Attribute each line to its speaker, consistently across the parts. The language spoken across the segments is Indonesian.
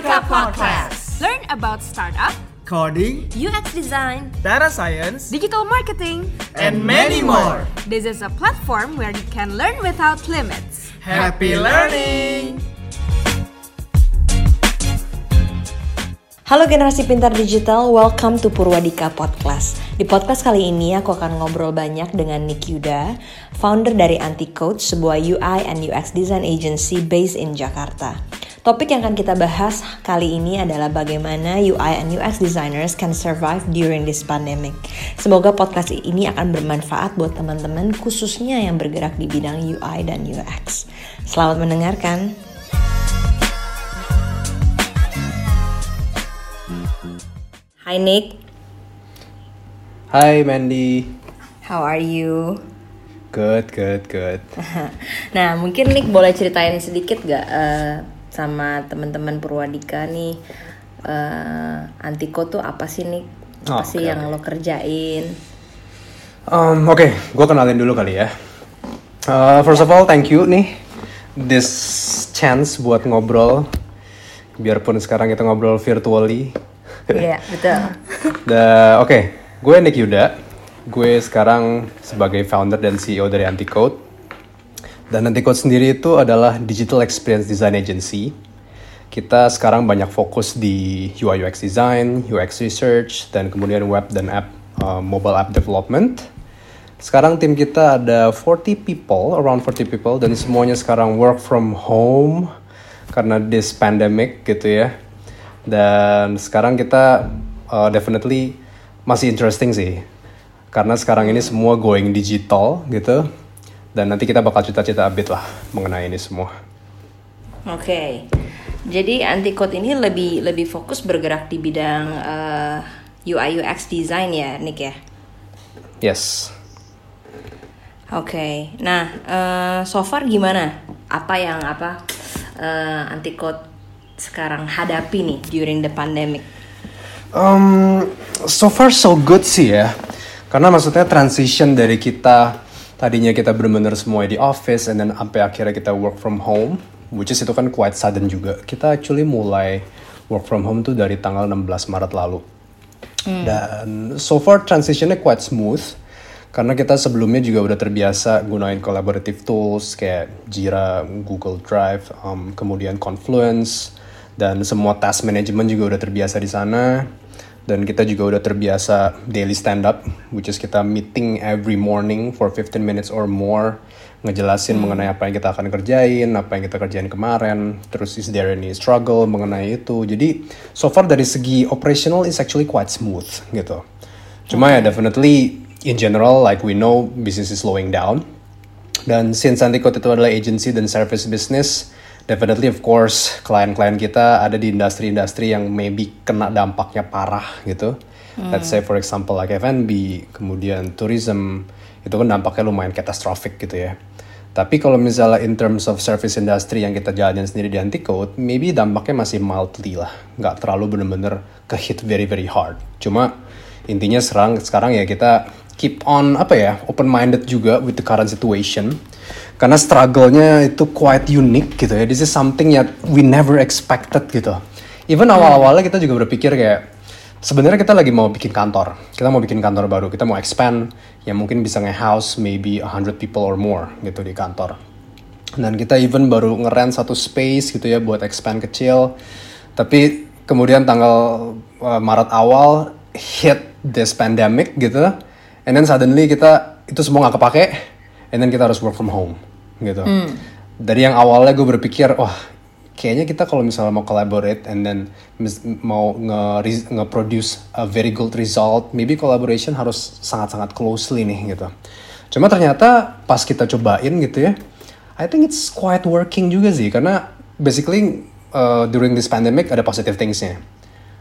Speaker 1: Purwadika Podcast.
Speaker 2: Learn about startup,
Speaker 3: coding,
Speaker 1: UX design,
Speaker 3: data science,
Speaker 2: digital marketing.
Speaker 3: and many more.
Speaker 2: This is a platform where you can learn without limits.
Speaker 3: Happy learning!
Speaker 4: Halo generasi pintar digital, welcome to Purwadika Podcast. Di podcast kali ini aku akan ngobrol banyak dengan Nick Yuda, founder dari Anticoach, sebuah UI and UX design agency based in Jakarta. Topik yang akan kita bahas kali ini adalah bagaimana UI and UX designers can survive during this pandemic. Semoga podcast ini akan bermanfaat buat teman-teman khususnya yang bergerak di bidang UI dan UX. Selamat mendengarkan. Hi Nick,
Speaker 5: Hai Mandy,
Speaker 4: how are you?
Speaker 5: good, good, good.
Speaker 4: Nah, mungkin Nick boleh ceritain sedikit gak eh, sama teman-teman Purwadika nih eh, Antiko tuh apa sih Nick? Apa
Speaker 5: Oh,
Speaker 4: sih yang
Speaker 5: oke.
Speaker 4: lo kerjain?
Speaker 5: Um, Oke, gue kenalin dulu kali ya. Uh, first of all, thank you nih this chance buat ngobrol. Biarpun sekarang kita ngobrol virtually.
Speaker 4: Iya, betul.
Speaker 5: Da- Oke, gue Nick Yuda. Gue sekarang sebagai founder dan CEO dari Anticode. Dan Anticode sendiri itu adalah digital experience design agency. Kita sekarang banyak fokus di UI UX design, UX research, dan kemudian web dan app uh, mobile app development. Sekarang tim kita ada 40 people, around 40 people, dan semuanya sekarang work from home karena this pandemic gitu ya. Dan sekarang kita uh, definitely masih interesting sih, karena sekarang ini semua going digital gitu. Dan nanti kita bakal cerita-cerita a bit lah mengenai ini semua.
Speaker 4: Oke. Jadi Anticode ini lebih lebih fokus bergerak di bidang eh, UI UX design ya, Nick ya.
Speaker 5: Yes.
Speaker 4: Oke. Nah, eh, so far gimana? Apa yang apa eh, Anticode sekarang hadapi nih during the pandemic?
Speaker 5: Um, so far so good sih ya. Karena maksudnya transition dari kita tadinya kita benar-benar semua di office and then sampai akhirnya kita work from home, which is itu kan quite sudden juga. Kita actually mulai work from home tuh dari tanggal 16 Maret lalu. Dan so far transitionnya quite smooth. Karena kita sebelumnya juga udah terbiasa gunain collaborative tools kayak Jira, Google Drive, um, kemudian Confluence, dan semua task management juga udah terbiasa di sana. Dan kita juga udah terbiasa daily stand up, which is kita meeting every morning for 15 minutes or more, ngejelasin mengenai apa yang kita akan kerjain, apa yang kita kerjain kemarin, terus is there any struggle mengenai itu. Jadi so far dari segi operational is actually quite smooth gitu. Cuma ya definitely in general like we know business is slowing down. Dan since Anticode itu adalah agency dan service business, definitely of course klien-klien kita ada di industri-industri yang maybe kena dampaknya parah gitu. Let's say for example like F&B, kemudian tourism, itu kan dampaknya lumayan catastrophic gitu ya. Tapi kalau misalnya in terms of service industry yang kita jalanin sendiri di Anticode, maybe dampaknya masih mildly lah. Nggak terlalu bener-bener ke hit very very hard. Cuma intinya serang sekarang ya kita keep on apa ya open minded juga with the current situation karena struggle-nya itu quite unique gitu ya. This is something that we never expected gitu. Even awal-awalnya kita juga berpikir kayak sebenarnya kita lagi mau bikin kantor. Kita mau bikin kantor baru. Kita mau expand. Yang mungkin bisa nge-house maybe 100 people or more gitu di kantor. Dan kita even baru ngerent satu space gitu ya buat expand kecil. Tapi kemudian tanggal uh, Maret awal hit this pandemic gitu. And then suddenly kita itu semua nggak kepake. And then kita harus work from home gitu. Dari yang awalnya gue berpikir wah kayaknya kita kalau misalnya mau collaborate and then mau nge- nge-produce a very good result maybe collaboration harus sangat-sangat closely nih gitu. Cuma ternyata pas kita cobain gitu ya I think it's quite working juga sih. Karena basically uh, during this pandemic ada positive thingsnya.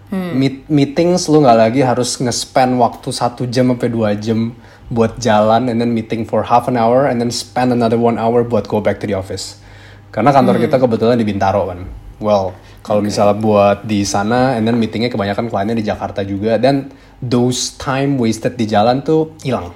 Speaker 5: Meet, meetings lu nggak lagi harus nge-spend waktu satu jam sampai dua jam buat jalan and then meeting for half an hour and then spend another one hour buat go back to the office. Karena kantor kita kebetulan di Bintaro kan. Well, kalau misalnya buat di sana and then meetingnya kebanyakan kliennya di Jakarta juga dan those time wasted di jalan tuh hilang.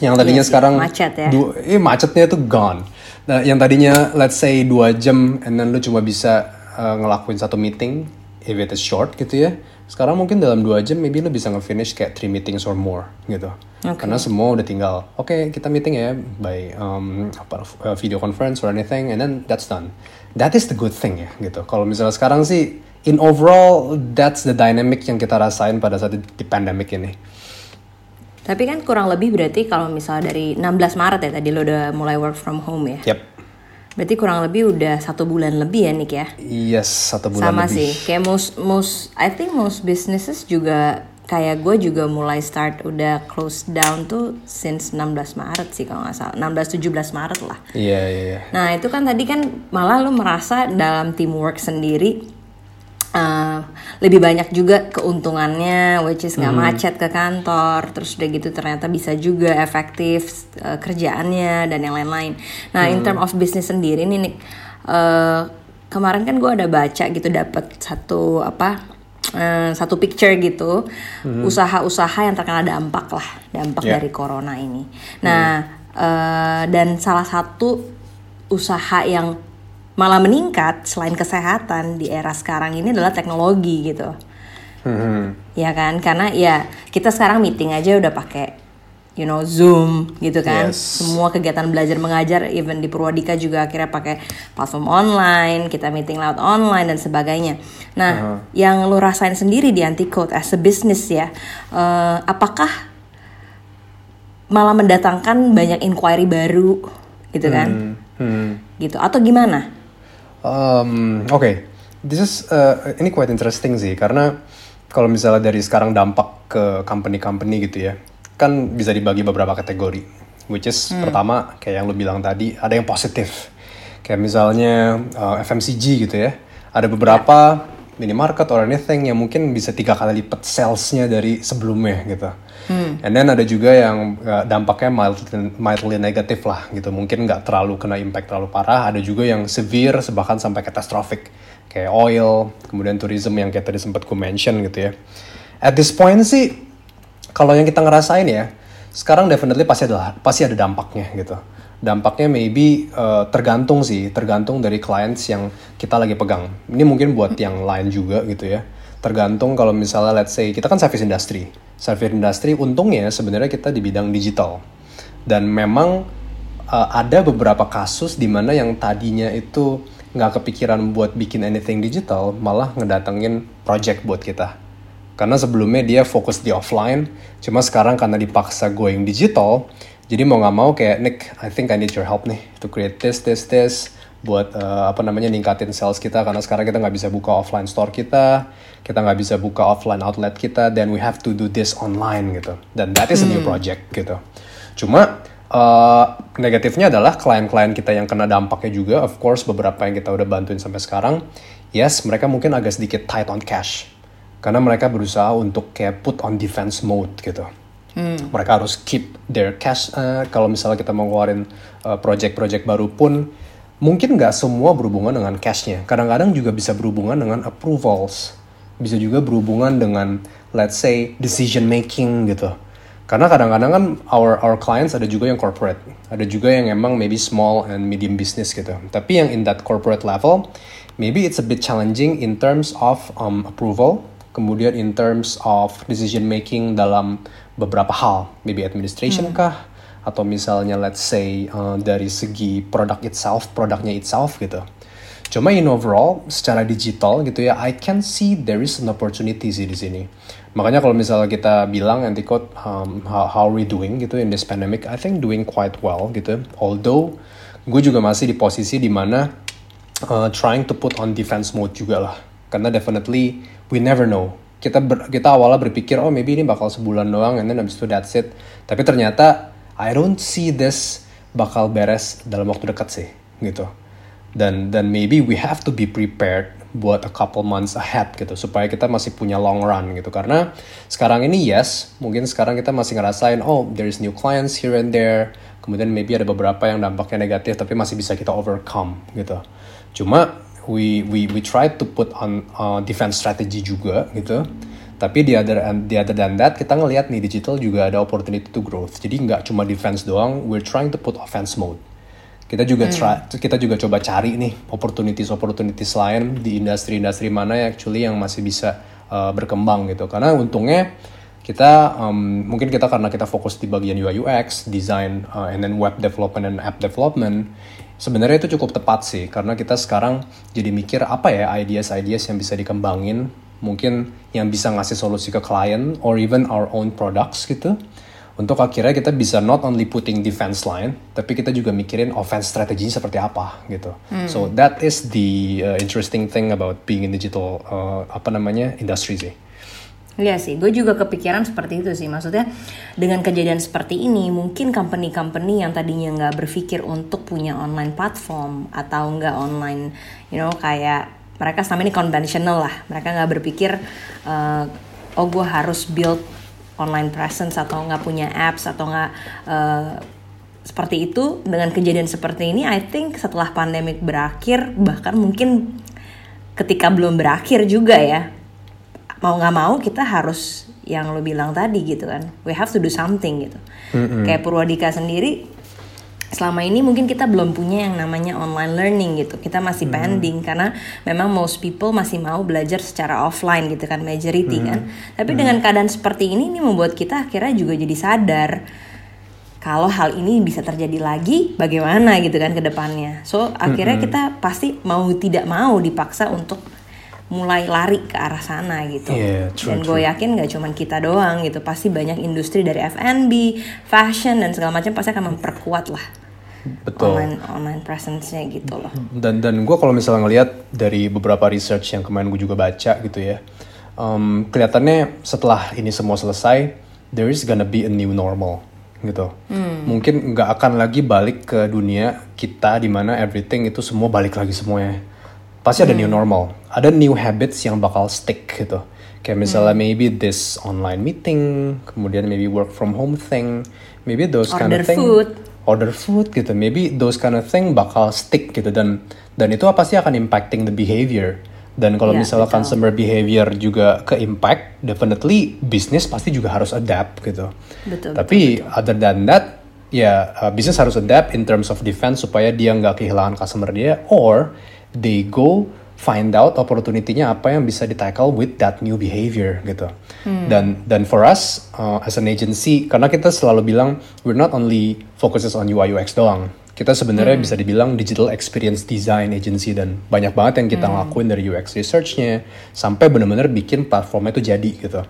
Speaker 5: Yang tadinya
Speaker 4: Iya sih,
Speaker 5: sekarang
Speaker 4: macet ya.
Speaker 5: eh, macetnya tuh gone. Nah, yang tadinya let's say dua jam and then lu cuma bisa uh, ngelakuin satu meeting if it is short gitu ya sekarang mungkin dalam dua jam maybe lo bisa nge-finish kayak three meetings or more gitu. Karena semua udah tinggal oke kita meeting ya by um, apa uh, video conference or anything and then that's done. That is the good thing ya gitu. Kalau misalnya sekarang sih in overall that's the dynamic yang kita rasain pada saat di, di pandemic ini.
Speaker 4: Tapi kan kurang lebih berarti kalau misalnya dari 16 Maret ya tadi lo udah mulai work from home ya.
Speaker 5: yep
Speaker 4: Berarti kurang lebih udah satu bulan lebih ya Nick ya.
Speaker 5: yes satu bulan
Speaker 4: Sama
Speaker 5: lebih
Speaker 4: sih, kayak most most I think most businesses juga kayak gue juga mulai start udah close down tuh since 16 Maret sih kalau nggak salah 16 17 Maret lah.
Speaker 5: iya iya iya
Speaker 4: Nah itu kan tadi kan malah lu merasa dalam teamwork sendiri uh, lebih banyak juga keuntungannya, which is nggak macet ke kantor, terus udah gitu ternyata bisa juga efektif uh, kerjaannya dan yang lain-lain. Nah in term of business sendiri nih, Nick, uh, kemarin kan gue ada baca gitu dapat satu apa uh, satu picture gitu usaha-usaha yang terkena dampak lah dampak
Speaker 5: Yeah.
Speaker 4: dari corona ini. Nah uh, dan salah satu usaha yang malah meningkat selain kesehatan di era sekarang ini adalah teknologi gitu. Ya kan? Karena ya kita sekarang meeting aja udah pakai you know Zoom gitu kan.
Speaker 5: Yes.
Speaker 4: Semua kegiatan belajar mengajar even di Purwadika juga akhirnya pakai platform online, kita meeting lewat online dan sebagainya. Nah, yang lu rasain sendiri di Anticode as a business ya, eh, apakah malah mendatangkan banyak inquiry baru gitu kan?
Speaker 5: Hmm.
Speaker 4: Gitu atau gimana?
Speaker 5: Um, Oke, this is uh, ini quite interesting sih karena kalau misalnya dari sekarang dampak ke company-company gitu ya, kan bisa dibagi beberapa kategori. Which is pertama kayak yang lu bilang tadi ada yang positif, kayak misalnya uh, FMCG gitu ya, ada beberapa minimarket or anything yang mungkin bisa tiga kali lipat salesnya dari sebelumnya gitu. And then ada juga yang uh, dampaknya mildly, mildly negatif lah gitu. Mungkin nggak terlalu kena impact terlalu parah. Ada juga yang severe bahkan sampai catastrophic. Kayak oil, kemudian tourism yang kayak tadi sempat gue mention gitu ya. At this point sih, kalau yang kita ngerasain ya, sekarang definitely pasti ada pasti ada dampaknya gitu. Dampaknya maybe uh, tergantung sih, tergantung dari clients yang kita lagi pegang. Ini mungkin buat yang lain juga gitu ya. Tergantung kalau misalnya let's say kita kan service industry. Service industry untungnya sebenarnya kita di bidang digital. Dan memang uh, ada beberapa kasus di mana yang tadinya itu nggak kepikiran buat bikin anything digital, malah ngedatengin project buat kita. Karena sebelumnya dia fokus di offline, cuma sekarang karena dipaksa going digital, jadi mau nggak mau kayak Nick, I think I need your help nih to create this, this, this, buat eh, apa namanya ningkatin sales kita karena sekarang kita nggak bisa buka offline store kita, kita nggak bisa buka offline outlet kita, then we have to do this online gitu. Dan that is a new project gitu. Cuma eh, negatifnya adalah klien-klien kita yang kena dampaknya juga, of course beberapa yang kita udah bantuin sampai sekarang, yes mereka mungkin agak sedikit tight on cash karena mereka berusaha untuk kayak put on defense mode gitu. Mereka harus keep their cash. eh, kalau misalnya kita mau ngeluarin eh, project-project baru pun, mungkin nggak semua berhubungan dengan cashnya. Kadang-kadang juga bisa berhubungan dengan approvals. Bisa juga berhubungan dengan, let's say, decision making gitu. Karena kadang-kadang kan our our clients ada juga yang corporate, ada juga yang emang maybe small and medium business gitu. Tapi yang in that corporate level, maybe it's a bit challenging in terms of um, approval, kemudian in terms of decision making dalam beberapa hal, maybe administration kah, atau misalnya let's say uh, dari segi produk itself, produknya itself gitu. Cuma in overall, secara digital gitu ya, I can see there is an opportunity sih di sini. Makanya kalau misalnya kita bilang Anticode, um, how, how we doing gitu in this pandemic, I think doing quite well gitu. Although, gue juga masih di posisi di mana uh, trying to put on defense mode juga lah. Karena definitely, we never know. Kita ber- kita awalnya berpikir, oh maybe ini bakal sebulan doang, and then abis itu that's it. Tapi ternyata, I don't see this bakal beres dalam waktu dekat sih, gitu. Dan dan maybe we have to be prepared buat a couple months ahead gitu supaya kita masih punya long run gitu. Karena sekarang ini yes mungkin sekarang kita masih ngerasain oh there is new clients here and there. Kemudian maybe ada beberapa yang dampaknya negatif tapi masih bisa kita overcome gitu. Cuma we we we try to put on uh, defense strategy juga gitu tapi di other di other than that kita ngelihat nih digital juga ada opportunity to growth. Jadi nggak cuma defense doang we're trying to put offense mode. Kita juga try, kita juga coba cari nih opportunities opportunities lain di industri-industri mana yang actually yang masih bisa uh, berkembang gitu. Karena untungnya kita um, mungkin kita karena kita fokus di bagian UI UX design uh, and then web development and app development sebenarnya itu cukup tepat sih. Karena kita sekarang jadi mikir apa ya ideas-ideas yang bisa dikembangin mungkin yang bisa ngasih solusi ke klien or even our own products gitu untuk akhirnya kita bisa not only putting defense line, tapi kita juga mikirin offense strateginya seperti apa gitu. So that is the uh, interesting thing about being in digital uh, apa namanya industry sih.
Speaker 4: Iya sih, gue juga kepikiran seperti itu sih. Maksudnya dengan kejadian seperti ini, mungkin company-company yang tadinya nggak berpikir untuk punya online platform atau nggak online, you know, kayak mereka selama ini konvensional lah. Mereka nggak berpikir, uh, oh gue harus build online presence atau nggak punya apps atau nggak uh, seperti itu. Dengan kejadian seperti ini, I think setelah pandemik berakhir, bahkan mungkin ketika belum berakhir juga ya, mau nggak mau kita harus yang lo bilang tadi gitu kan we have to do something gitu kayak Purwadika sendiri selama ini mungkin kita belum punya yang namanya online learning gitu. Kita masih pending karena memang most people masih mau belajar secara offline gitu kan majority kan. Tapi dengan keadaan seperti ini ini membuat kita akhirnya juga jadi sadar kalau hal ini bisa terjadi lagi bagaimana gitu kan ke depannya. So akhirnya kita pasti mau tidak mau dipaksa untuk mulai lari ke arah sana gitu.
Speaker 5: Iya, true,
Speaker 4: dan gue yakin gak cuman kita doang gitu, pasti banyak industri dari F&B, fashion dan segala macam pasti akan memperkuat lah
Speaker 5: Betul.
Speaker 4: online online presence-nya gitu loh.
Speaker 5: Dan dan gue kalau misalnya ngelihat dari beberapa research yang kemarin gue juga baca gitu ya, um, kelihatannya setelah ini semua selesai, there is gonna be a new normal gitu. Mungkin nggak akan lagi balik ke dunia kita di mana everything itu semua balik lagi semuanya. Pasti ada new normal, ada new habits yang bakal stick gitu. Kayak misalnya maybe this online meeting, kemudian maybe work from home thing, maybe those kind
Speaker 4: Order
Speaker 5: of thing
Speaker 4: food.
Speaker 5: Order food gitu. Maybe those kind of thing bakal stick gitu. Dan dan itu pasti akan impacting the behavior? Dan kalau
Speaker 4: Iya,
Speaker 5: misalnya
Speaker 4: betul.
Speaker 5: consumer behavior juga ke impact definitely bisnis pasti juga harus adapt gitu.
Speaker 4: Betul,
Speaker 5: tapi other than that ya uh, bisnis harus adapt in terms of defense supaya dia nggak kehilangan customer dia or they go find out opportunity-nya apa yang bisa di-tackle with that new behavior gitu. Dan dan for us uh, as an agency karena kita selalu bilang we're not only focuses on UI UX doang. Kita sebenarnya bisa dibilang digital experience design agency dan banyak banget yang kita lakuin dari UX research-nya sampai benar-benar bikin platformnya itu jadi gitu.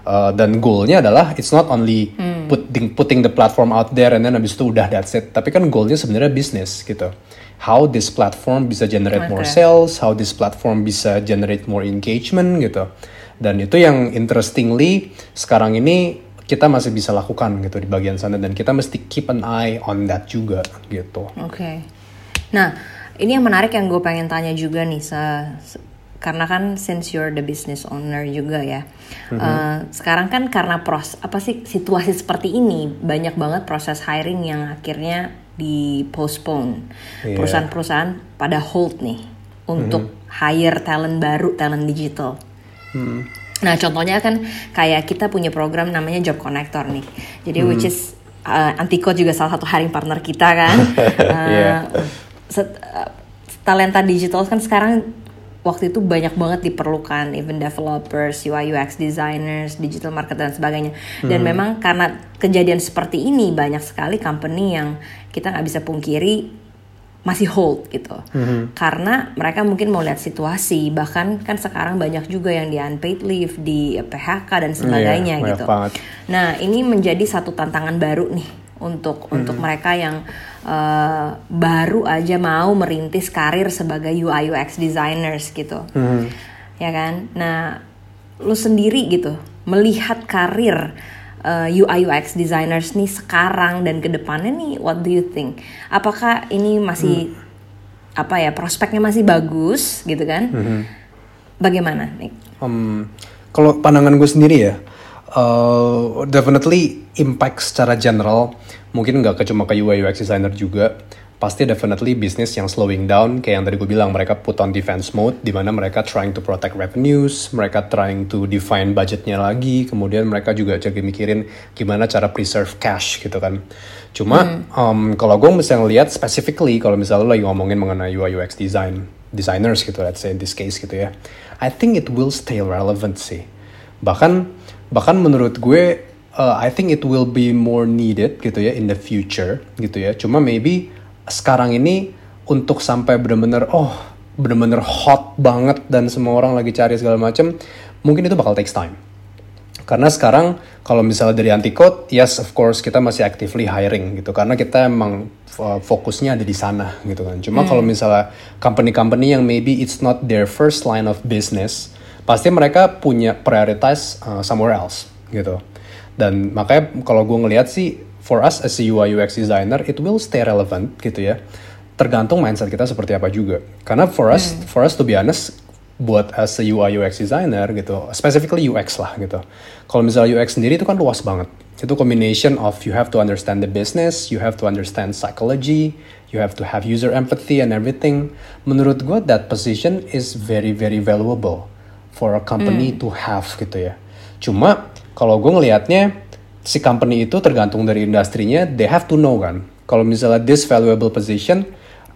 Speaker 5: Uh, dan goalnya adalah it's not only putting putting the platform out there and then abis itu udah that's it. Tapi kan goalnya sebenarnya bisnis gitu. How this platform bisa generate more
Speaker 4: Oke.
Speaker 5: sales, how this platform bisa generate more engagement gitu. Dan itu yang interestingly sekarang ini kita masih bisa lakukan gitu di bagian sana dan kita mesti keep an eye on that juga gitu.
Speaker 4: Oke. Nah, ini yang menarik yang gue pengen tanya juga nih, se- se- karena kan since you're the business owner juga ya, eh, sekarang kan karena pros apa sih situasi seperti ini banyak banget proses hiring yang akhirnya di postpone,
Speaker 5: Iya.
Speaker 4: perusahaan-perusahaan pada hold nih untuk hire talent baru, talent digital. Nah, contohnya kan kayak kita punya program namanya Job Connector nih. Jadi which is uh, Antico juga salah satu hiring partner kita kan. Uh,
Speaker 5: Iya.
Speaker 4: set- uh, talenta digital kan sekarang waktu itu banyak banget diperlukan even developers, UI UX designers, digital marketer dan sebagainya. Dan memang karena kejadian seperti ini banyak sekali company yang kita nggak bisa pungkiri masih hold gitu karena mereka mungkin mau lihat situasi bahkan kan sekarang banyak juga yang di unpaid leave di PHK dan sebagainya
Speaker 5: Iya, banyak
Speaker 4: gitu
Speaker 5: banget.
Speaker 4: nah ini menjadi satu tantangan baru nih untuk untuk mereka yang eh, baru aja mau merintis karir sebagai UI UX designers gitu ya kan nah lu sendiri gitu melihat karir uh, UI UX designers nih sekarang dan ke depannya nih what do you think? Apakah ini masih apa ya prospeknya masih bagus gitu kan? Bagaimana nih?
Speaker 5: Um, kalau pandangan gue sendiri ya, uh, definitely impact secara general mungkin nggak ke cuma ke UI UX designer juga, pasti definitely bisnis yang slowing down kayak yang tadi gue bilang mereka put on defense mode di mana mereka trying to protect revenues, mereka trying to define budgetnya lagi, kemudian mereka juga jadi mikirin gimana cara preserve cash gitu kan. Cuma um, kalau gue misalnya lihat specifically kalau misalnya lo lagi ngomongin mengenai UI UX design designers gitu let's say in this case gitu ya, I think it will stay relevant sih. Bahkan bahkan menurut gue uh, I think it will be more needed gitu ya in the future gitu ya. Cuma maybe sekarang ini untuk sampai bener-bener oh bener-bener hot banget dan semua orang lagi cari segala macam mungkin itu bakal takes time. Karena sekarang kalau misalnya dari anti code yes of course kita masih actively hiring gitu. Karena kita emang uh, fokusnya ada di sana gitu kan. Cuma kalau misalnya company-company yang maybe it's not their first line of business pasti mereka punya prioritize uh, somewhere else gitu. Dan makanya kalau gue ngelihat sih for us as a UI UX designer it will stay relevant gitu ya. Tergantung mindset kita seperti apa juga. Karena for us for us to be honest buat as a UI UX designer gitu specifically UX lah gitu. Kalau misalnya UX sendiri itu kan luas banget. Itu combination of you have to understand the business you have to understand psychology you have to have user empathy and everything. Menurut gue that position is very very valuable for a company to have gitu ya. Cuma kalau gue ngelihatnya si company itu tergantung dari industrinya they have to know kan. Kalau misalnya this valuable position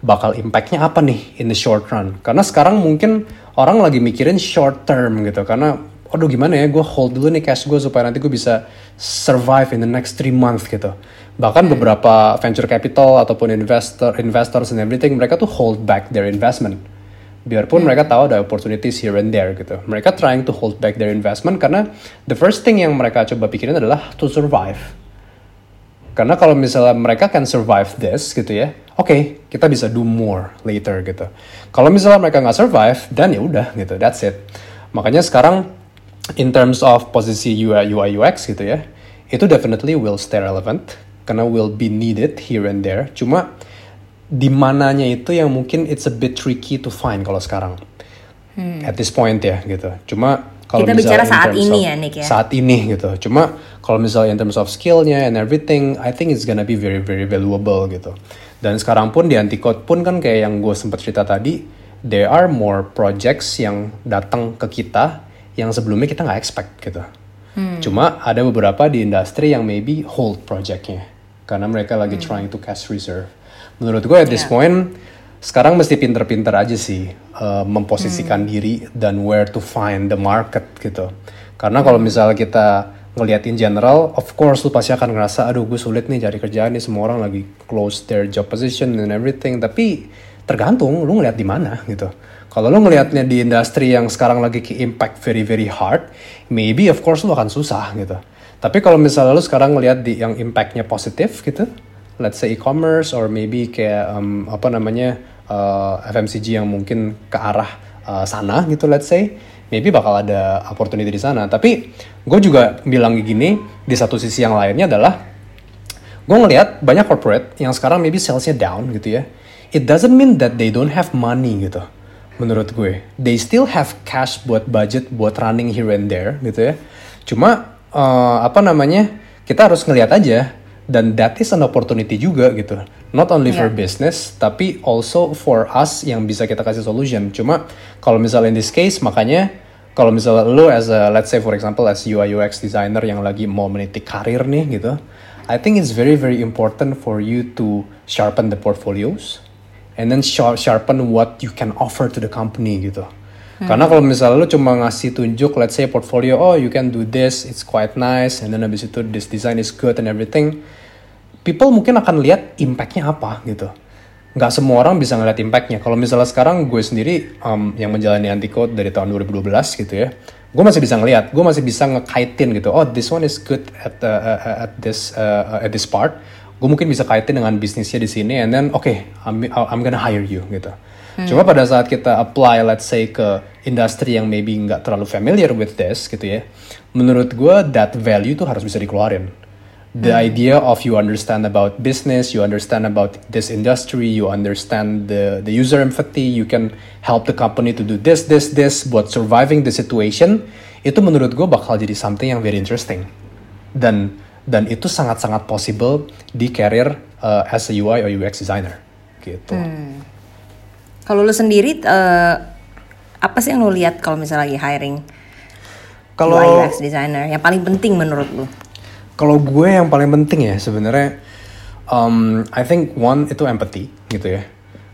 Speaker 5: bakal impactnya apa nih in the short run? Karena sekarang mungkin orang lagi mikirin short term gitu. Karena aduh gimana ya gue hold dulu nih cash gue supaya nanti gue bisa survive in the next three months gitu. Bahkan beberapa venture capital ataupun investor investors and everything mereka tuh hold back their investment biarpun mereka tahu ada opportunities here and there gitu mereka trying to hold back their investment karena the first thing yang mereka coba pikirin adalah to survive karena kalau misalnya mereka can survive this gitu ya, oke kita bisa do more later gitu. Kalau misalnya mereka nggak survive, dan ya udah gitu, that's it. Makanya sekarang in terms of posisi UI UI UX gitu ya, itu definitely will stay relevant karena will be needed here and there. Cuma di mananya itu yang mungkin it's a bit tricky to find kalau sekarang at this point ya gitu. Cuma kalau
Speaker 4: Kita
Speaker 5: misalnya
Speaker 4: bicara saat ini
Speaker 5: of-
Speaker 4: ya, Nick, ya?
Speaker 5: Saat ini gitu. Cuma kalau misalnya in terms of skillnya and everything, I think it's gonna be very very valuable gitu. Dan sekarang pun di Anticode pun kan kayak yang gue sempat cerita tadi, there are more projects yang datang ke kita yang sebelumnya kita nggak expect gitu.
Speaker 4: Hmm.
Speaker 5: Cuma ada beberapa di industri yang maybe hold projectnya karena mereka
Speaker 4: Hmm.
Speaker 5: lagi trying to cash reserve. Menurut gue at
Speaker 4: Ya.
Speaker 5: this point sekarang mesti pinter-pinter aja sih uh, memposisikan
Speaker 4: Hmm.
Speaker 5: diri dan where to find the market gitu. Karena kalau misalnya kita ngeliat in general, of course lu pasti akan ngerasa, aduh gue sulit nih cari kerjaan nih semua orang lagi close their job position and everything. Tapi tergantung lu ngeliat di mana gitu. Kalau lu ngelihatnya di industri yang sekarang lagi ke impact very very hard, maybe of course lu akan susah gitu. Tapi kalau misalnya lu sekarang ngelihat di yang impactnya positif gitu, let's say e-commerce or maybe kayak um, apa namanya uh, FMCG yang mungkin ke arah uh, sana gitu let's say maybe bakal ada opportunity di sana. Tapi gue juga bilang gini di satu sisi yang lainnya adalah gue ngelihat banyak corporate yang sekarang maybe salesnya down gitu ya. It doesn't mean that they don't have money gitu menurut gue. They still have cash buat budget buat running here and there gitu ya. Cuma uh, apa namanya kita harus ngelihat aja dan that is an opportunity juga gitu. Not only for business tapi also for us yang bisa kita kasih solution. Cuma kalau misalnya in this case makanya kalau misalnya lo as a let's say for example as UI UX designer yang lagi mau meniti karir nih gitu I think it's very very important for you to sharpen the portfolios and then shar- sharpen what you can offer to the company gitu. Karena kalau misalnya lu cuma ngasih tunjuk, let's say portfolio, oh you can do this, it's quite nice, and then habis itu this design is good and everything, people mungkin akan lihat impactnya apa gitu. Nggak semua orang bisa ngeliat impactnya. Kalau misalnya sekarang gue sendiri um, yang menjalani anti code dari tahun 2012 gitu ya, gue masih bisa ngeliat, gue masih bisa ngekaitin gitu. Oh this one is good at uh, uh, at this uh, at this part. Gue mungkin bisa kaitin dengan bisnisnya di sini, and then oke, okay, I'm I'm gonna hire you gitu. Cuma pada saat kita apply, let's say ke industri yang maybe nggak terlalu familiar with this gitu ya, menurut gue that value tuh harus bisa dikeluarin the idea of you understand about business, you understand about this industry, you understand the the user empathy, you can help the company to do this, this, this buat surviving the situation, itu menurut gue bakal jadi something yang very interesting. Dan dan itu sangat-sangat possible di career uh, as a UI or UX designer gitu.
Speaker 4: Kalau lu sendiri eh, apa sih yang lu lihat kalau misalnya lagi hiring
Speaker 5: Kalau
Speaker 4: UX designer yang paling penting menurut lu?
Speaker 5: Kalau gue yang paling penting ya sebenarnya, um, I think one itu empathy gitu ya.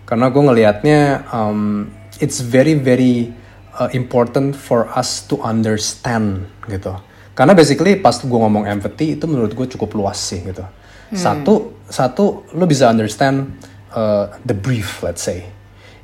Speaker 5: Karena gue ngelihatnya um, it's very very uh, important for us to understand gitu. Karena basically pas gue ngomong empathy itu menurut gue cukup luas sih gitu. Satu satu lo bisa understand uh, the brief let's say.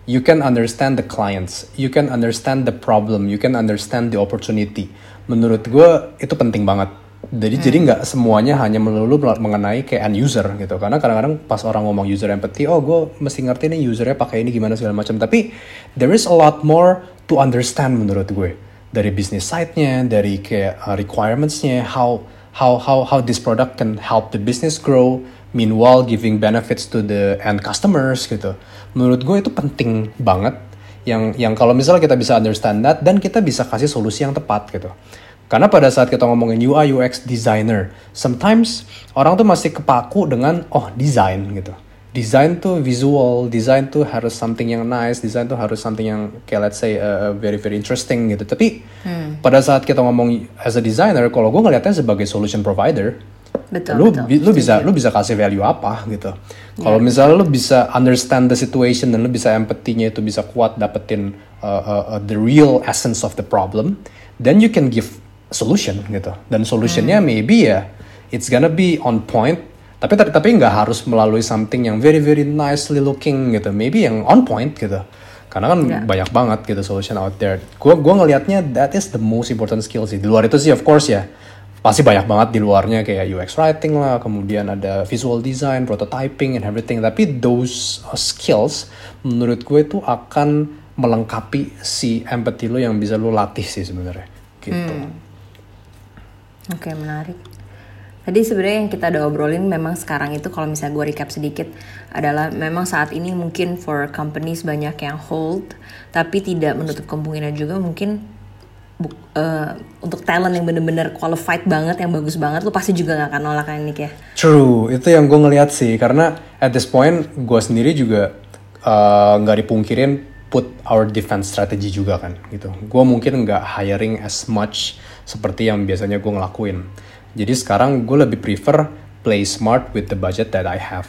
Speaker 5: You can understand the clients, you can understand the problem, you can understand the opportunity. Menurut gue itu penting banget. Jadi jadi nggak semuanya hanya melulu mengenai kayak end user gitu. Karena kadang-kadang pas orang ngomong user empathy oh gue mesti ngerti nih usernya pakai ini gimana segala macam. Tapi there is a lot more to understand menurut gue. Dari bisnis side-nya dari kayak uh, requirements-nya how how how how this product can help the business grow meanwhile giving benefits to the end customers gitu menurut gue itu penting banget yang yang kalau misalnya kita bisa understand that dan kita bisa kasih solusi yang tepat gitu karena pada saat kita ngomongin UI UX designer, sometimes orang tuh masih kepaku dengan oh desain gitu. Desain tuh visual, desain tuh harus something yang nice, desain tuh harus something yang kayak let's say uh, very very interesting gitu. Tapi pada saat kita ngomong as a designer, kalau gue ngeliatnya sebagai solution provider,
Speaker 4: Betul,
Speaker 5: lu
Speaker 4: betul.
Speaker 5: bi- lu bisa lu bisa kasih value apa gitu. Kalau misalnya lu bisa understand the situation dan lu bisa empathy-nya itu bisa kuat dapetin uh, uh, uh, the real essence of the problem, then you can give solution gitu. Dan solutionnya maybe ya it's gonna be on point. Tapi tapi tapi nggak harus melalui something yang very very nicely looking gitu. Maybe yang on point gitu. Karena kan banyak banget gitu solution out there. Gua gua ngelihatnya that is the most important skill sih. Di luar itu sih of course ya pasti banyak banget di luarnya kayak UX writing lah, kemudian ada visual design, prototyping and everything. Tapi those uh, skills menurut gue itu akan melengkapi si empathy lo yang bisa lo latih sih sebenarnya. Gitu.
Speaker 4: Oke menarik. Tadi sebenarnya yang kita udah obrolin memang sekarang itu kalau misalnya gue recap sedikit adalah memang saat ini mungkin for companies banyak yang hold tapi tidak menutup kemungkinan juga mungkin eh, untuk talent yang bener-bener qualified banget yang bagus banget lu pasti juga nggak akan nolak kan Nick ya.
Speaker 5: True, itu yang gue ngeliat sih karena at this point gue sendiri juga uh, nggak dipungkirin put our defense strategy juga kan gitu. Gue mungkin nggak hiring as much seperti yang biasanya gue ngelakuin. Jadi sekarang gue lebih prefer play smart with the budget that I have.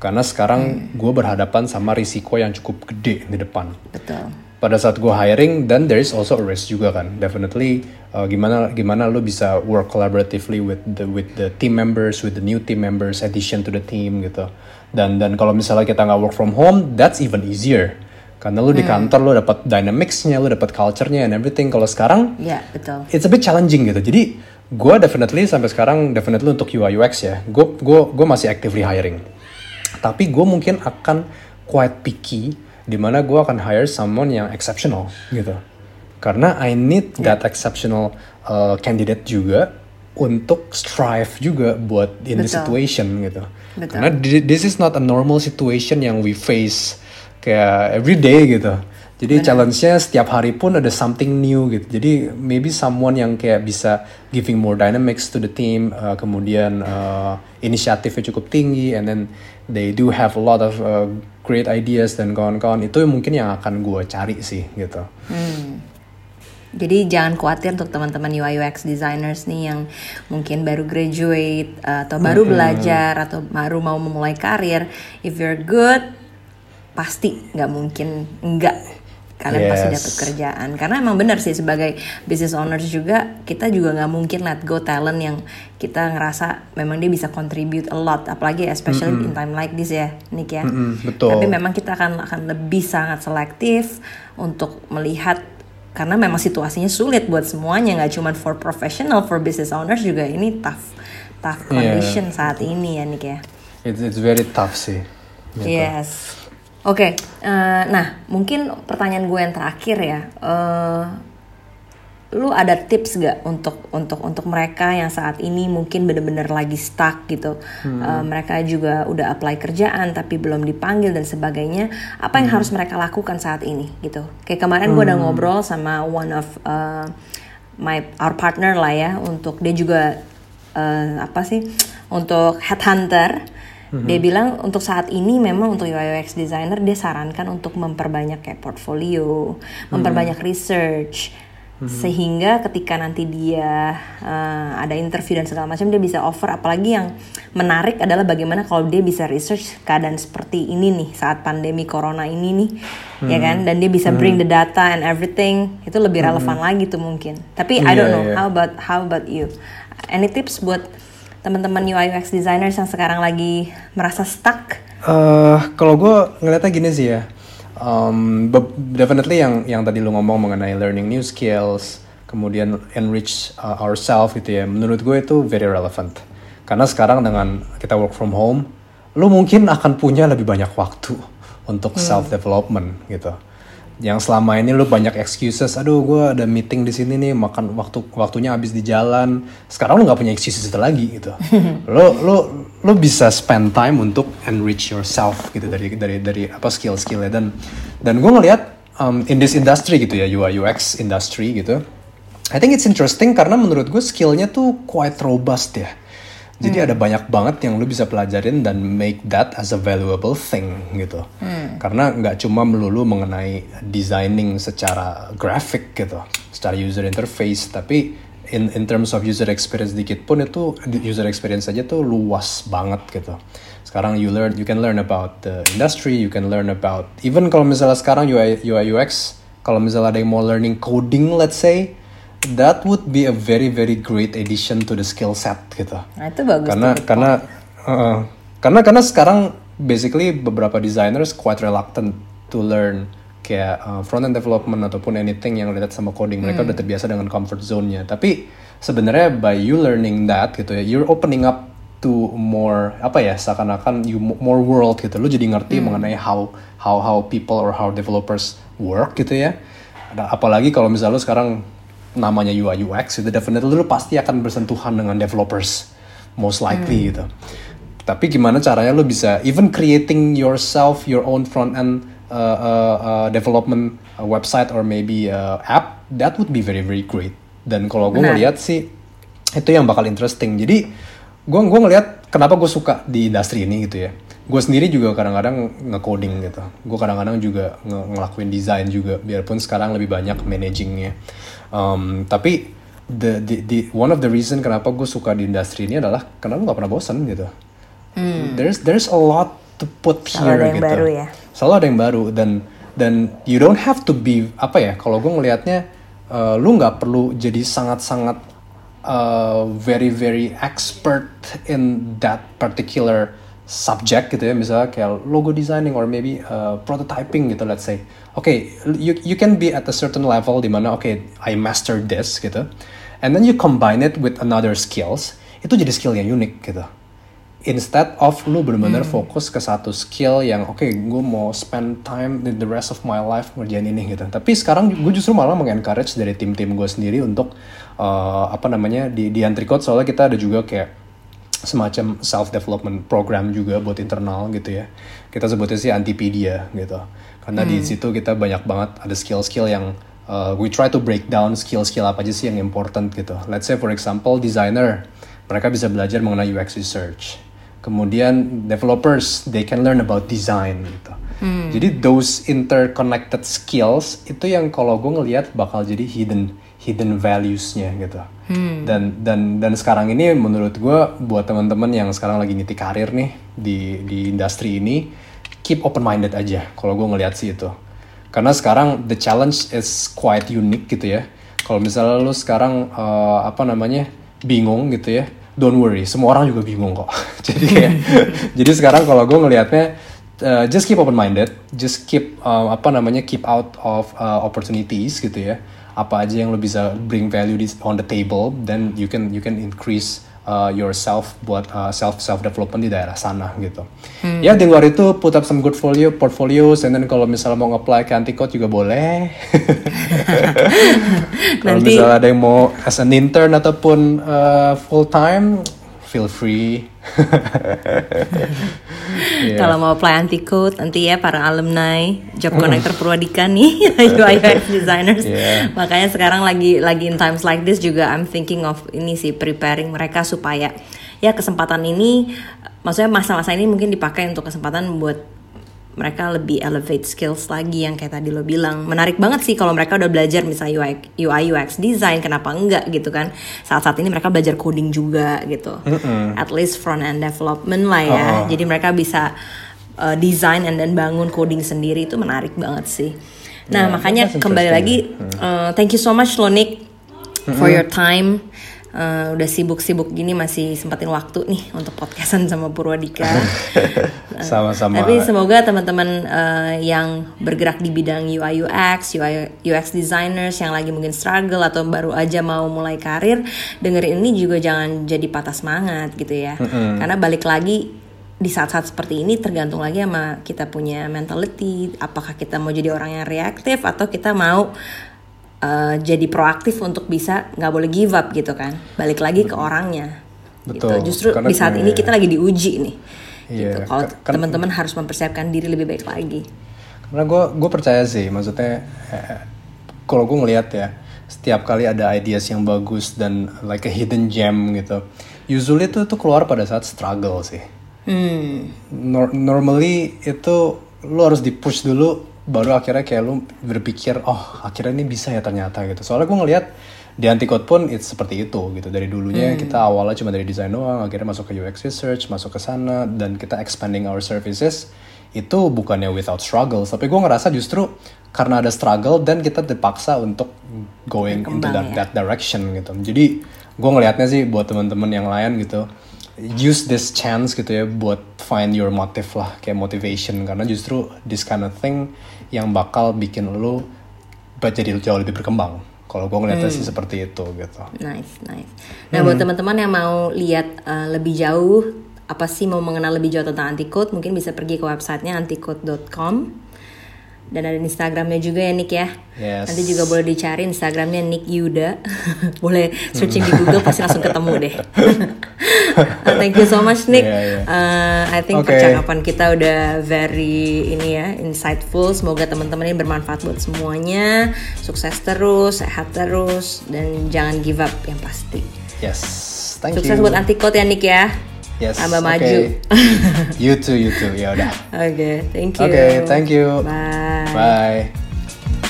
Speaker 5: Karena sekarang gue berhadapan sama risiko yang cukup gede di depan
Speaker 4: Betul.
Speaker 5: Pada saat gue hiring dan there is also a risk juga kan definitely uh, gimana gimana lo bisa work collaboratively with the with the team members with the new team members addition to the team gitu dan dan kalau misalnya kita nggak work from home that's even easier karena lo di kantor lo dapat dynamicsnya lo dapat culture-nya and everything kalau sekarang
Speaker 4: Ya betul.
Speaker 5: it's a bit challenging gitu. Jadi gue definitely sampai sekarang definitely untuk UI UX ya, gue gue gue masih actively hiring. Tapi gue mungkin akan quite picky di mana gue akan hire someone yang exceptional gitu. Karena I need that exceptional uh, candidate juga untuk strive juga buat in
Speaker 4: Betul.
Speaker 5: situation gitu.
Speaker 4: Betul.
Speaker 5: Karena this is not a normal situation yang we face kayak every day gitu. Jadi challenge-nya setiap hari pun ada something new gitu. Jadi maybe someone yang kayak bisa giving more dynamics to the team, uh, kemudian uh, inisiatifnya cukup tinggi, and then they do have a lot of uh, great ideas dan kawan-kawan. Itu mungkin yang akan gue cari sih gitu.
Speaker 4: Jadi jangan khawatir untuk teman-teman UI UX designers nih yang mungkin baru graduate uh, atau baru belajar atau baru mau memulai karir. If you're good, pasti nggak mungkin enggak kalian pasti
Speaker 5: Yes.
Speaker 4: dapat kerjaan. Karena emang benar sih sebagai business owners juga kita juga nggak mungkin let go talent yang kita ngerasa memang dia bisa contribute a lot, apalagi especially in time like this ya, Nick ya.
Speaker 5: Mm-mm, betul.
Speaker 4: Tapi memang kita akan akan lebih sangat selektif untuk melihat karena memang situasinya sulit buat semuanya nggak cuma for professional for business owners juga ini tough tough
Speaker 5: Iya.
Speaker 4: condition saat ini ya Nick ya.
Speaker 5: It's, it's very tough sih. Gitu.
Speaker 4: Yes. Oke, eh, nah mungkin pertanyaan gue yang terakhir ya, eh, lu ada tips gak untuk untuk untuk mereka yang saat ini mungkin bener-bener lagi stuck gitu, Eh, mereka juga udah apply kerjaan tapi belum dipanggil dan sebagainya, apa yang harus mereka lakukan saat ini gitu? Kayak kemarin gue udah ngobrol sama one of eh, my our partner lah ya, untuk dia juga eh, apa sih, untuk headhunter Dia bilang untuk saat ini memang untuk UI UX designer dia sarankan untuk memperbanyak kayak portfolio, memperbanyak research. Sehingga ketika nanti dia uh, ada interview dan segala macam dia bisa offer. Apalagi yang menarik adalah bagaimana kalau dia bisa research keadaan seperti ini nih saat pandemi corona ini nih ya kan? Dan dia bisa bring the data and everything itu lebih relevan lagi tuh mungkin. Tapi I don't
Speaker 5: Iya,
Speaker 4: know
Speaker 5: iya.
Speaker 4: how about how about you? Any tips buat teman-teman UI UX designers yang sekarang lagi merasa stuck
Speaker 5: Eh, kalau gue ngeliatnya gini sih ya, um, definitely yang yang tadi lu ngomong mengenai learning new skills, kemudian enrich uh, ourselves gitu ya, menurut gue itu very relevant. Karena sekarang dengan kita work from home, lu mungkin akan punya lebih banyak waktu untuk self development gitu. Yang selama ini lu banyak excuses, aduh gue ada meeting di sini nih, makan waktu waktunya habis di jalan. Sekarang lu nggak punya excuses itu lagi gitu. lu lu lu bisa spend time untuk enrich yourself gitu dari dari dari apa skill skillnya dan dan gue ngelihat um, in this industry gitu ya UI UX industry gitu. I think it's interesting karena menurut gue skillnya tuh quite robust ya. Jadi ada banyak banget yang lu bisa pelajarin dan make that as a valuable thing gitu. Karena nggak cuma melulu mengenai designing secara graphic gitu, secara user interface, tapi in in terms of user experience dikit pun itu user experience aja tuh luas banget gitu. Sekarang you learn, you can learn about the industry, you can learn about even kalau misalnya sekarang UI UI UX, kalau misalnya ada yang mau learning coding, let's say, that would be a very very great addition to the skill set gitu.
Speaker 4: nah itu bagus
Speaker 5: Karena
Speaker 4: tuh.
Speaker 5: karena uh, karena karena sekarang basically beberapa designers quite reluctant to learn kayak uh, front end development ataupun anything yang related sama coding. Mereka udah terbiasa dengan comfort zone-nya. Tapi sebenarnya by you learning that gitu ya, you're opening up to more apa ya seakan-akan you mo- more world gitu. Lu jadi ngerti mengenai how how how people or how developers work gitu ya. Ada- Apalagi kalau misalnya lu sekarang namanya UI UX itu definitely lu pasti akan bersentuhan dengan developers most likely gitu. Tapi gimana caranya lu bisa even creating yourself your own front end uh, uh, uh, development uh, website or maybe uh, app that would be very very great. Dan kalau gue ngeliat sih itu yang bakal interesting. Jadi gue gue ngeliat kenapa gue suka di industri ini gitu ya. Gue sendiri juga kadang-kadang nge-coding gitu. Gue kadang-kadang juga nge- ngelakuin desain juga. Biarpun sekarang lebih banyak managingnya. Um, tapi the, the, the one of the reason kenapa gue suka di industri ini adalah karena lu gak pernah bosan gitu. There's there's a lot to put
Speaker 4: Selalu
Speaker 5: here
Speaker 4: ada yang
Speaker 5: gitu.
Speaker 4: baru ya.
Speaker 5: Selalu ada yang baru dan dan you don't have to be apa ya kalau gue ngelihatnya uh, lu nggak perlu jadi sangat-sangat uh, very very expert in that particular subject gitu ya misalnya kayak logo designing or maybe uh, prototyping gitu let's say oke you you can be at a certain level di mana oke I master this gitu. And then you combine it with another skills itu jadi skill yang unik gitu. Instead of lu bener-bener fokus ke satu skill yang oke gue mau spend time the the rest of my life ngerjain ini gitu. Tapi sekarang gue justru malah mengencourage dari tim-tim gue sendiri untuk uh, apa namanya di di Antricot soalnya kita ada juga kayak semacam self development program juga buat internal gitu ya. Kita sebutnya sih Antipedia gitu karena di situ kita banyak banget ada skill-skill yang uh, we try to break down skill-skill apa aja sih yang important gitu. Let's say for example designer. Mereka bisa belajar mengenai UX research. Kemudian developers they can learn about design gitu. Jadi those interconnected skills itu yang kalau gue ngelihat bakal jadi hidden hidden values-nya gitu. Dan dan dan sekarang ini menurut gue buat teman-teman yang sekarang lagi niti karir nih di di industri ini keep open minded aja kalau gue ngelihat sih itu. Karena sekarang the challenge is quite unique gitu ya. Kalau misalnya lu sekarang uh, apa namanya bingung gitu ya don't worry semua orang juga bingung kok. Jadi kayak jadi sekarang kalau gue ngelihatnya uh, just keep open minded just keep uh, apa namanya keep out of uh, opportunities gitu ya. Apa aja yang lo bisa bring value di, on the table then you can you can increase uh, yourself buat uh, self self development di daerah sana gitu. Ya di luar itu put up some good folio portfolios and then kalau misalnya mau nge-apply ke Anticode juga boleh. Kalau misalnya ada yang mau as an intern ataupun uh, full time feel free Iya.
Speaker 4: Kalau mau apply anti code nanti ya para alumni Job Connector Purwadika nih UI UX designers.
Speaker 5: Yeah.
Speaker 4: Makanya sekarang lagi lagi in times like this juga I'm thinking of ini sih preparing mereka supaya ya kesempatan ini maksudnya masa-masa ini mungkin dipakai untuk kesempatan buat mereka lebih elevate skills lagi yang kayak tadi lo bilang. Menarik banget sih kalau mereka udah belajar misalnya UI, UI UX design kenapa enggak gitu kan. Saat saat ini mereka belajar coding juga gitu. At least front end development lah ya.
Speaker 5: Oh.
Speaker 4: jadi mereka bisa uh, design and then bangun coding sendiri itu menarik banget sih. Nah
Speaker 5: Yeah,
Speaker 4: makanya kembali lagi uh, thank you so much lo Nick for your time Uh, udah sibuk-sibuk gini masih sempatin waktu nih untuk podcastan sama Purwadika.
Speaker 5: Sama-sama.
Speaker 4: Tapi semoga teman-teman uh, yang bergerak di bidang UI UX, UI UX designers yang lagi mungkin struggle atau baru aja mau mulai karir, dengerin ini juga jangan jadi patah semangat gitu ya. Karena balik lagi di saat-saat seperti ini tergantung lagi sama kita punya mentality, apakah kita mau jadi orang yang reaktif atau kita mau uh, jadi proaktif untuk bisa nggak boleh give up gitu kan. Balik lagi ke orangnya.
Speaker 5: Betul.
Speaker 4: Gitu. Justru
Speaker 5: Karena-
Speaker 4: di saat ini kita lagi diuji nih.
Speaker 5: Iya,
Speaker 4: gitu. Kalau
Speaker 5: kan- kan-
Speaker 4: teman-teman harus mempersiapkan diri lebih baik lagi.
Speaker 5: Karena gue gue percaya sih, maksudnya eh, kalau gue ngelihat ya, setiap kali ada ideas yang bagus dan like a hidden gem gitu, usually itu tuh keluar pada saat struggle sih.
Speaker 4: Hmm.
Speaker 5: Nor- normally itu lu harus di push dulu, baru akhirnya kayak lu berpikir, oh akhirnya ini bisa ya ternyata gitu. Soalnya gue ngelihat di Anticode pun it's seperti itu gitu. Dari dulunya kita awalnya cuma dari desain doang, akhirnya masuk ke UX research, masuk ke sana dan kita expanding our services itu bukannya without struggle, tapi gue ngerasa justru karena ada struggle dan kita dipaksa untuk going into that,
Speaker 4: ya.
Speaker 5: that direction gitu. Jadi gue ngelihatnya sih buat teman-teman yang lain gitu, use this chance gitu ya buat find your motive lah kayak motivation karena justru this kind of thing yang bakal bikin lu buat jadi jauh lebih berkembang. Kalau gue ngeliatnya sih seperti itu gitu.
Speaker 4: Nice, nice. Nah, buat teman-teman yang mau lihat uh, lebih jauh apa sih mau mengenal lebih jauh tentang Anticode, mungkin bisa pergi ke websitenya anticode.com. Dan ada Instagramnya juga ya Nick ya.
Speaker 5: Yes.
Speaker 4: Nanti juga boleh dicari Instagramnya Nick Yuda. boleh searching di Google pasti langsung ketemu deh. Uh, Thank you so much Nick.
Speaker 5: Yeah, yeah.
Speaker 4: Uh, I think
Speaker 5: Oke.
Speaker 4: percakapan kita udah very ini ya insightful. Semoga teman-teman ini bermanfaat buat semuanya. Sukses terus, sehat terus, dan jangan give up yang pasti.
Speaker 5: Yes, thank
Speaker 4: Sukses
Speaker 5: you.
Speaker 4: buat Antikot ya Nick ya.
Speaker 5: Yes,
Speaker 4: Tambah
Speaker 5: oke.
Speaker 4: maju.
Speaker 5: you too, you too. Ya udah.
Speaker 4: Oke, thank you.
Speaker 5: Oke, thank you.
Speaker 4: Bye.
Speaker 5: Bye.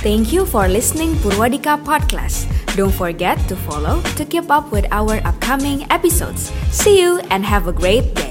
Speaker 2: Thank you for listening Purwadika Podcast. Don't forget to follow to keep up with our upcoming episodes. See you and have a great day.